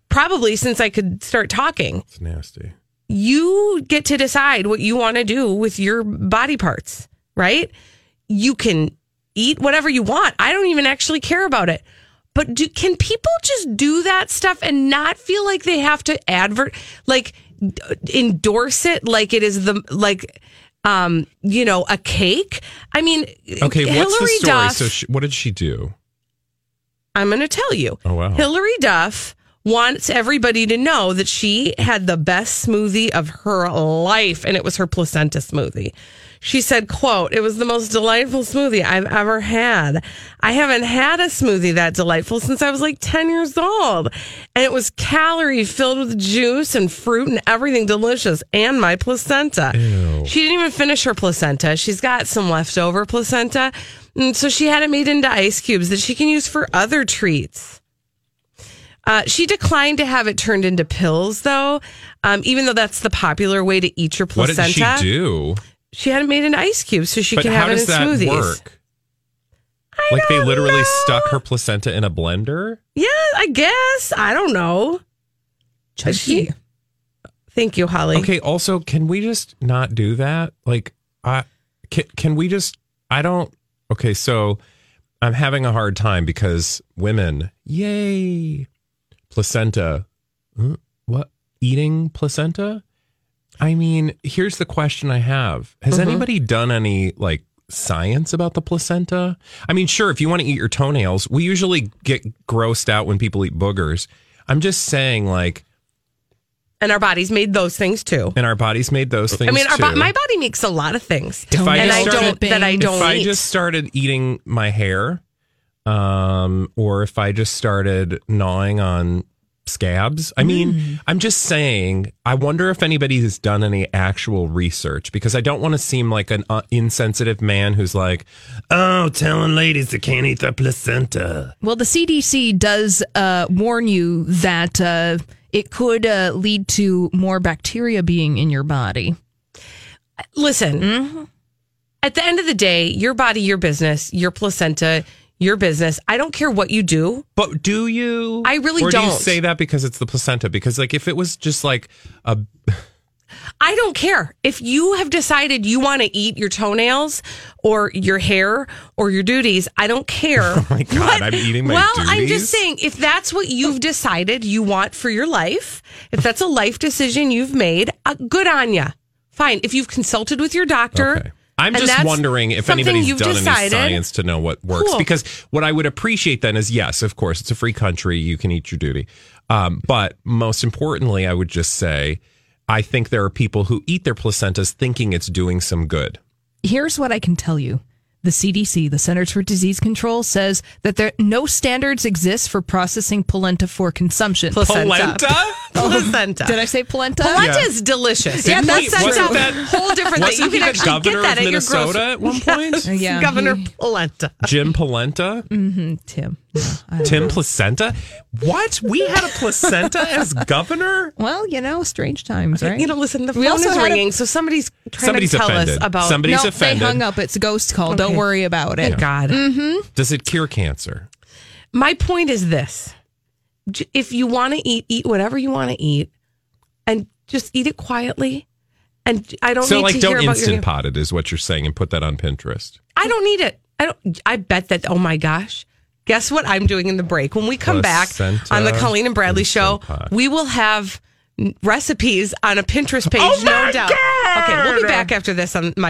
[SPEAKER 1] probably since I could start talking.
[SPEAKER 3] It's nasty.
[SPEAKER 1] You get to decide what you want to do with your body parts, right? You can eat whatever you want. I don't even actually care about it. But do, can people just do that stuff and not feel like they have to advert, like endorse it, like it is the like, um, you know, a cake? I mean,
[SPEAKER 3] Okay,
[SPEAKER 1] Hilary
[SPEAKER 3] what's the story?
[SPEAKER 1] Duff.
[SPEAKER 3] So, she, what did she do?
[SPEAKER 1] I'm going to tell you.
[SPEAKER 3] Oh, wow.
[SPEAKER 1] Hilary Duff wants everybody to know that she had the best smoothie of her life and it was her placenta smoothie. She said, quote, it was the most delightful smoothie I've ever had. I haven't had a smoothie that delightful since I was like 10 years old. And it was calorie filled with juice and fruit and everything delicious and my placenta. She didn't even finish her placenta. She's got some leftover placenta. And so she had it made into ice cubes that she can use for other treats. Uh, she declined to have it turned into pills, though, um, even though that's the popular way to eat your placenta.
[SPEAKER 3] What did she do?
[SPEAKER 1] She had it made in ice cube, so she
[SPEAKER 3] but
[SPEAKER 1] can
[SPEAKER 3] how
[SPEAKER 1] have it
[SPEAKER 3] does
[SPEAKER 1] in
[SPEAKER 3] that
[SPEAKER 1] smoothies.
[SPEAKER 3] work? like they literally stuck her placenta in a blender?
[SPEAKER 1] Yeah, I guess. I don't know. She, thank you, Holly.
[SPEAKER 3] Okay, also, can we just not do that? Like, I can, can we just, I don't, okay, so I'm having a hard time because women, yay, placenta. What? Eating placenta? I mean, here's the question I have Has
[SPEAKER 1] Mhm.
[SPEAKER 3] anybody done any, like, science about the placenta? I mean, sure, if you want to eat your toenails, we usually get grossed out when people eat boogers. I'm just saying, like,
[SPEAKER 1] and our bodies made those things too.
[SPEAKER 3] And our bodies made those things
[SPEAKER 1] I mean, our, bo- my body makes a lot of things,
[SPEAKER 3] if I
[SPEAKER 1] and I don't that I don't
[SPEAKER 3] if I
[SPEAKER 1] eat.
[SPEAKER 3] just started eating my hair, um, or if I just started gnawing on scabs. I mean,
[SPEAKER 1] Mm.
[SPEAKER 3] I'm just saying. I wonder if anybody has done any actual research because I don't want to seem like an uh, insensitive man who's like, "Oh, telling ladies they can't eat their placenta."
[SPEAKER 10] Well, the CDC does uh, warn you that uh, it could uh, lead to more bacteria being in your body.
[SPEAKER 1] Listen,
[SPEAKER 3] Mm-hmm.
[SPEAKER 1] at the end of the day, your body, your business, your placenta, your business. I don't care what you do.
[SPEAKER 3] But do you?
[SPEAKER 1] I really
[SPEAKER 3] or do you
[SPEAKER 1] don't.
[SPEAKER 3] say that because it's the placenta? Because like if it was just like a
[SPEAKER 1] I don't care. If you have decided you want to eat your toenails or your hair or your duties, I don't care.
[SPEAKER 3] oh my god, I'm eating my
[SPEAKER 1] well,
[SPEAKER 3] duties.
[SPEAKER 1] I'm just saying, if that's what you've decided you want for your life, if that's a life decision you've made, uh, good on you. Fine. If you've consulted with your doctor,
[SPEAKER 3] Okay. I'm
[SPEAKER 1] and
[SPEAKER 3] just wondering if anybody's done
[SPEAKER 1] decided,
[SPEAKER 3] any science to know what works.
[SPEAKER 1] Cool.
[SPEAKER 3] Because what I would appreciate then is yes, of course, it's a free country. You can eat your duty. Um, but most importantly, I would just say, I think there are people who eat their placentas thinking it's doing some good.
[SPEAKER 10] Here's what I can tell you. The CDC, the Centers for Disease Control, says that there no standards exist for processing polenta for consumption.
[SPEAKER 1] Placenta? Placenta.
[SPEAKER 10] Did I say polenta?
[SPEAKER 1] Polenta is delicious.
[SPEAKER 10] Yeah,
[SPEAKER 1] Didn't
[SPEAKER 10] that's
[SPEAKER 1] we- wasn't
[SPEAKER 10] true.
[SPEAKER 1] that whole different thing.
[SPEAKER 3] Wasn't
[SPEAKER 1] You
[SPEAKER 3] he
[SPEAKER 1] can
[SPEAKER 3] the
[SPEAKER 1] actually
[SPEAKER 3] governor
[SPEAKER 1] get that
[SPEAKER 3] of
[SPEAKER 1] at your
[SPEAKER 3] Minnesota
[SPEAKER 1] grocery.
[SPEAKER 3] at one point?
[SPEAKER 10] Yeah,
[SPEAKER 1] Governor
[SPEAKER 10] he-
[SPEAKER 1] Polenta.
[SPEAKER 3] Jim Polenta?
[SPEAKER 10] Mm-hmm, Tim.
[SPEAKER 3] Tim Placenta? What? We had a placenta as governor?
[SPEAKER 10] Well, you know, strange times, right?
[SPEAKER 1] You know, listen, the
[SPEAKER 10] We
[SPEAKER 1] phone
[SPEAKER 10] also
[SPEAKER 1] is
[SPEAKER 10] had a-
[SPEAKER 1] ringing, so somebody's trying
[SPEAKER 3] Somebody's
[SPEAKER 1] to tell
[SPEAKER 3] offended.
[SPEAKER 1] us about.
[SPEAKER 3] Somebody's
[SPEAKER 10] no,
[SPEAKER 3] offended.
[SPEAKER 10] they hung up. It's a ghost call. Don't worry about it.
[SPEAKER 1] Thank God.
[SPEAKER 10] Mm-hmm.
[SPEAKER 3] Does it cure cancer?
[SPEAKER 1] My point is this: J- if you want to eat, eat whatever you want to eat, and just eat it quietly. And I don't
[SPEAKER 3] so
[SPEAKER 1] need
[SPEAKER 3] like
[SPEAKER 1] to
[SPEAKER 3] don't
[SPEAKER 1] hear about
[SPEAKER 3] instant
[SPEAKER 1] your.
[SPEAKER 3] pot it is what you're saying and put that on Pinterest.
[SPEAKER 1] I don't need it. I don't. I bet that. Oh my gosh. Guess what I'm doing in the break? When we come back on the Colleen and Bradley show,
[SPEAKER 3] pot.
[SPEAKER 1] we will have recipes on a Pinterest oh page,
[SPEAKER 3] Oh
[SPEAKER 1] no doubt. Okay, we'll be back after this on my.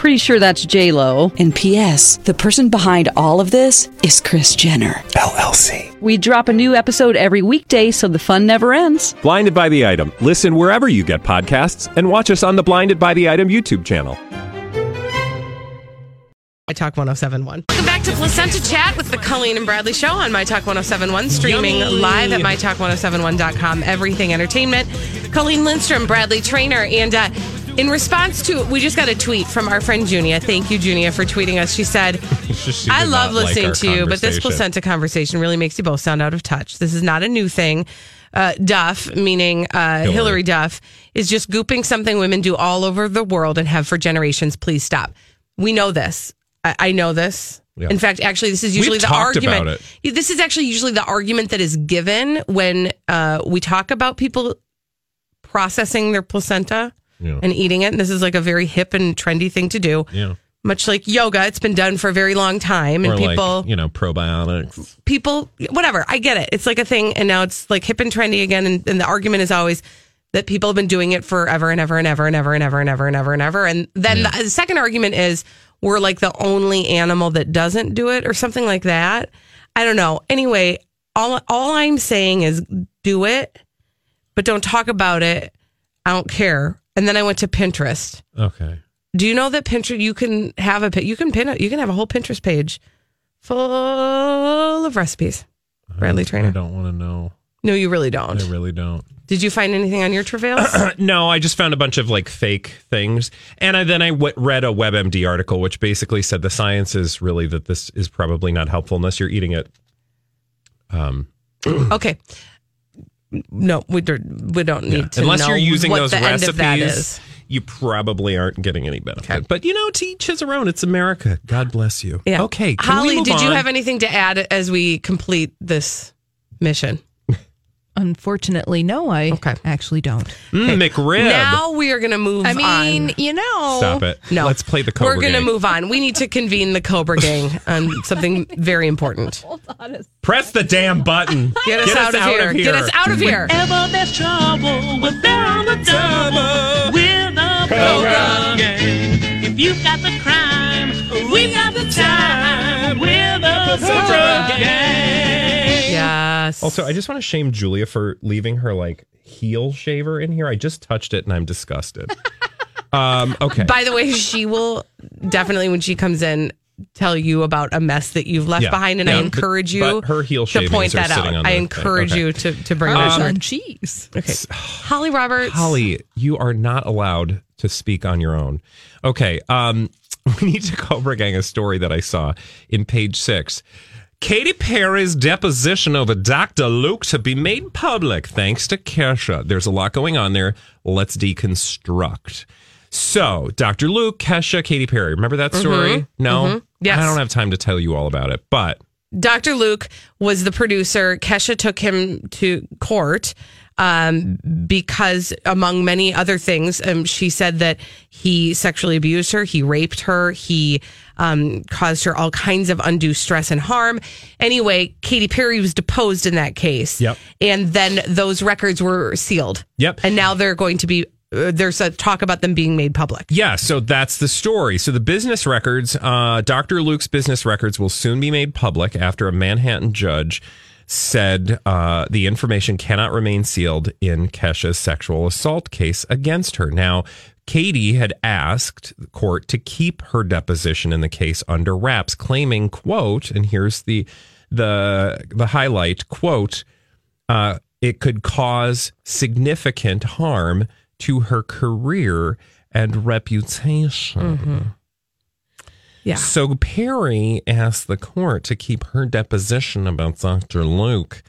[SPEAKER 12] Pretty sure that's J Lo.
[SPEAKER 13] And P.S. The person behind all of this is Kris Jenner
[SPEAKER 14] LLC.
[SPEAKER 12] We drop a new episode every weekday, so the fun never ends.
[SPEAKER 14] Blinded by the item. Listen wherever you get podcasts, and watch us on the Blinded by the Item YouTube channel.
[SPEAKER 1] My Talk 1071. Welcome back to Placenta Chat with the Colleen and Bradley Show on My Talk 1071, streaming
[SPEAKER 3] Yummy.
[SPEAKER 1] live at MyTalk1071.com. Everything Entertainment. Colleen Lindstrom, Bradley Traynor. And uh, in response to, we just got a tweet from our friend Junia. Thank you, Junia, for tweeting us. She said,
[SPEAKER 3] She
[SPEAKER 1] I love
[SPEAKER 3] not like
[SPEAKER 1] listening to you, but this placenta conversation really makes you both sound out of touch. This is not a new thing. Uh, Duff, meaning uh, Hilary. Duff, is just gooping something women do all over the world and have for generations. Please stop. We know this. I, I know this.
[SPEAKER 3] Yeah.
[SPEAKER 1] In fact, actually, this is usually
[SPEAKER 3] We've
[SPEAKER 1] the argument. This is actually usually the argument that is given when uh, we talk about people processing their placenta
[SPEAKER 3] yeah.
[SPEAKER 1] and eating it. And this is like a very hip and trendy thing to do.
[SPEAKER 3] Yeah.
[SPEAKER 1] Much like yoga, it's been done for a very long time, and
[SPEAKER 3] or
[SPEAKER 1] people,
[SPEAKER 3] like, you know, probiotics,
[SPEAKER 1] people, whatever. I get it; it's like a thing, and now it's like hip and trendy again. and, and the argument is always, that people have been doing it forever and ever and ever and ever and ever and ever and ever and ever. And then yeah. the second argument is we're like the only animal that doesn't do it or something like that. I don't know. Anyway, all all I'm saying is do it, but don't talk about it. I don't care and then i went to pinterest
[SPEAKER 3] Okay.
[SPEAKER 1] do you know that Pinterest you can have a you can pin it you can have a whole Pinterest page full of recipes. Bradley
[SPEAKER 3] Traynor.
[SPEAKER 1] I
[SPEAKER 3] don't want to know.
[SPEAKER 1] No, you really don't.
[SPEAKER 3] I really don't.
[SPEAKER 1] Did you find anything on your travails?
[SPEAKER 3] no, I just found a bunch of like fake things, and I, then I w- read a WebMD article which basically said the science is really that this is probably not helpful unless you're eating it. Um,
[SPEAKER 1] okay. No, we don't. We don't need
[SPEAKER 3] Yeah.
[SPEAKER 1] to.
[SPEAKER 3] Unless you're using those
[SPEAKER 1] the end of that
[SPEAKER 3] recipes,
[SPEAKER 1] is.
[SPEAKER 3] you probably aren't getting any benefit. But you know, to each his own. It's America. God bless you.
[SPEAKER 1] Yeah.
[SPEAKER 3] Okay.
[SPEAKER 1] Holly, did you have anything to add as we complete this mission?
[SPEAKER 10] Unfortunately, no, I actually don't.
[SPEAKER 3] Mm, McRib.
[SPEAKER 1] Now we are going to move.
[SPEAKER 10] I mean,
[SPEAKER 1] on.
[SPEAKER 10] you know.
[SPEAKER 3] Stop it.
[SPEAKER 1] No,
[SPEAKER 3] Let's play the Cobra
[SPEAKER 1] We're going to
[SPEAKER 3] Gang.
[SPEAKER 1] move on. We need to convene the Cobra Gang on something very important.
[SPEAKER 3] Press the damn button.
[SPEAKER 1] Get us out of here. Get us out of here.
[SPEAKER 2] Whenever there's trouble, we're there on the double. We're the Cobra Gang. If you've got the crime, we've got the time. We're the Cobra Gang.
[SPEAKER 1] Yes.
[SPEAKER 3] Also, I just want to shame Julia for leaving her like heel shaver in here. I just touched it and I'm disgusted. um, okay.
[SPEAKER 1] By the way, she will definitely, when she comes in, tell you about a mess that you've left
[SPEAKER 3] Yeah.
[SPEAKER 1] behind, and
[SPEAKER 3] Yeah,
[SPEAKER 1] I
[SPEAKER 3] but-
[SPEAKER 1] encourage you
[SPEAKER 3] but her heel
[SPEAKER 1] to point that out. I encourage
[SPEAKER 3] Okay.
[SPEAKER 1] you to, to bring
[SPEAKER 3] Um,
[SPEAKER 1] that
[SPEAKER 10] Parmesan
[SPEAKER 1] up.
[SPEAKER 10] cheese.
[SPEAKER 1] Okay. Holly Roberts.
[SPEAKER 3] Holly, you are not allowed to speak on your own. Okay. Um, we need to Cobra Gang a story that I saw in page six. Katy Perry's deposition over Dr. Luke to be made public thanks to Kesha. There's a lot going on there. Let's deconstruct. So, Dr. Luke, Kesha, Katy Perry. Remember that story?
[SPEAKER 1] Mhm.
[SPEAKER 3] No?
[SPEAKER 1] Mhm. Yes.
[SPEAKER 3] I don't have time to tell you all about it, but
[SPEAKER 1] Dr. Luke was the producer. Kesha took him to court um, because, among many other things, um, she said that he sexually abused her, he raped her, he um, caused her all kinds of undue stress and harm. Anyway, Katy Perry was deposed in that case.
[SPEAKER 3] Yep.
[SPEAKER 1] And then those records were sealed.
[SPEAKER 3] Yep.
[SPEAKER 1] And now they're going to be, uh, there's a talk about them being made public.
[SPEAKER 3] Yeah, so that's the story. So the business records, uh, Dr. Luke's business records will soon be made public after a Manhattan judge said uh, the information cannot remain sealed in Kesha's sexual assault case against her. Now, Katy had asked the court to keep her deposition in the case under wraps, claiming, quote, and here's the the the highlight, quote, uh, it could cause significant harm to her career and reputation.
[SPEAKER 1] Yeah.
[SPEAKER 3] So Perry asked the court to keep her deposition about Dr. Luke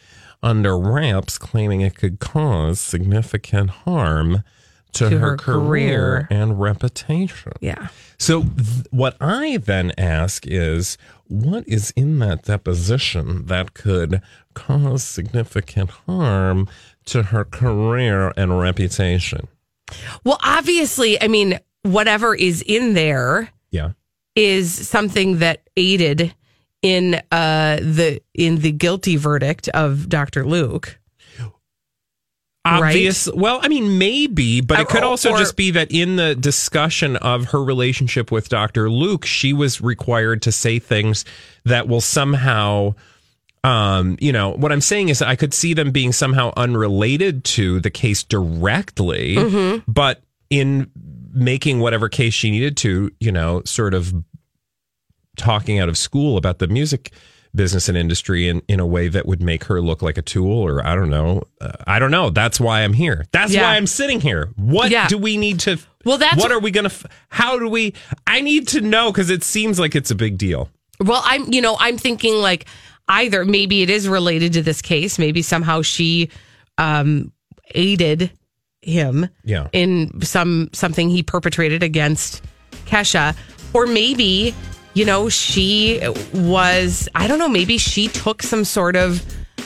[SPEAKER 3] under wraps, claiming it could cause significant harm to,
[SPEAKER 1] To
[SPEAKER 3] her,
[SPEAKER 1] her
[SPEAKER 3] career,
[SPEAKER 1] career.
[SPEAKER 3] and reputation.
[SPEAKER 1] Yeah.
[SPEAKER 3] So th- what I then ask is, what is in that deposition that could cause significant harm to her career and reputation?
[SPEAKER 1] Well, obviously, I mean, whatever is in there
[SPEAKER 3] Yeah.
[SPEAKER 1] Is something that aided in uh the in the guilty verdict of Dr. Luke.
[SPEAKER 3] Obvious. Well, I mean, maybe, but it could also
[SPEAKER 1] or-
[SPEAKER 3] just be that in the discussion of her relationship with Dr. Luke, she was required to say things that will somehow, um, you know, what I'm saying is I could see them being somehow unrelated to the case directly,
[SPEAKER 1] Mhm.
[SPEAKER 3] but in making whatever case she needed to, you know, sort of talking out of school about the music business and industry in, in a way that would make her look like a tool or I don't know. Uh, I don't know. That's why I'm here. That's
[SPEAKER 1] Yeah.
[SPEAKER 3] why I'm sitting here. What
[SPEAKER 1] Yeah.
[SPEAKER 3] do we need to
[SPEAKER 1] Well, that's-
[SPEAKER 3] what are we going to how do we I need to know cuz it seems like it's a big deal.
[SPEAKER 1] Well, I'm you know, I'm thinking like either maybe it is related to this case, maybe somehow she um aided him
[SPEAKER 3] Yeah.
[SPEAKER 1] in some something he perpetrated against Kesha or maybe you know she was I don't know maybe she took some sort of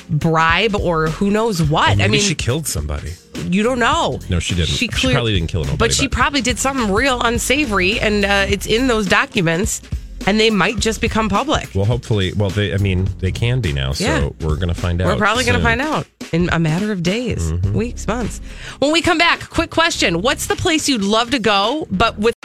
[SPEAKER 1] bribe or who knows what I mean
[SPEAKER 3] she killed somebody.
[SPEAKER 1] you don't know
[SPEAKER 3] No, she didn't.
[SPEAKER 1] She
[SPEAKER 3] She, probably didn't kill nobody.
[SPEAKER 1] but she probably did something real unsavory and uh, it's in those documents and they might just become public
[SPEAKER 3] well, hopefully, well, they, I mean, they can be now, so
[SPEAKER 1] Yeah.
[SPEAKER 3] we're going to find out.
[SPEAKER 1] We're probably going to find out in a matter of days,
[SPEAKER 3] Mm-hmm.
[SPEAKER 1] weeks, months. When we come back, quick question. What's the place you'd love to go, but with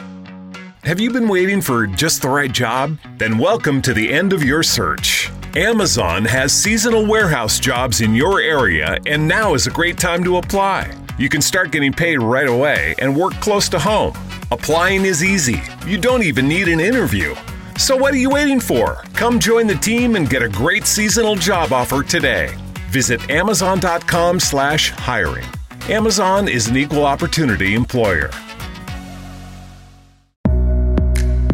[SPEAKER 15] Have you been waiting for just the right job? Then welcome to the end of your search. Amazon has seasonal warehouse jobs in your area, and now is a great time to apply. You can start getting paid right away and work close to home. Applying is easy. You don't even need an interview. So what are you waiting for? Come join the team and get a great seasonal job offer today. Visit amazon.com slash hiring. Amazon is an equal opportunity employer.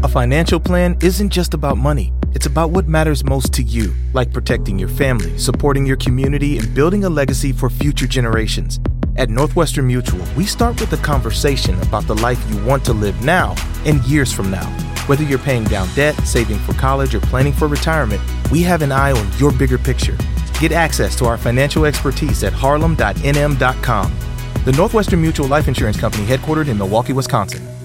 [SPEAKER 16] A financial plan isn't just about money, It's about what matters most to you, like protecting your family, supporting your community, and building a legacy for future generations. At Northwestern Mutual, we start with a conversation about the life you want to live now and years from now. Whether you're paying down debt, saving for college, or planning for retirement, we have an eye on your bigger picture. Get access to our financial expertise at harlem.nm.com. The Northwestern Mutual Life Insurance Company, headquartered in Milwaukee, Wisconsin.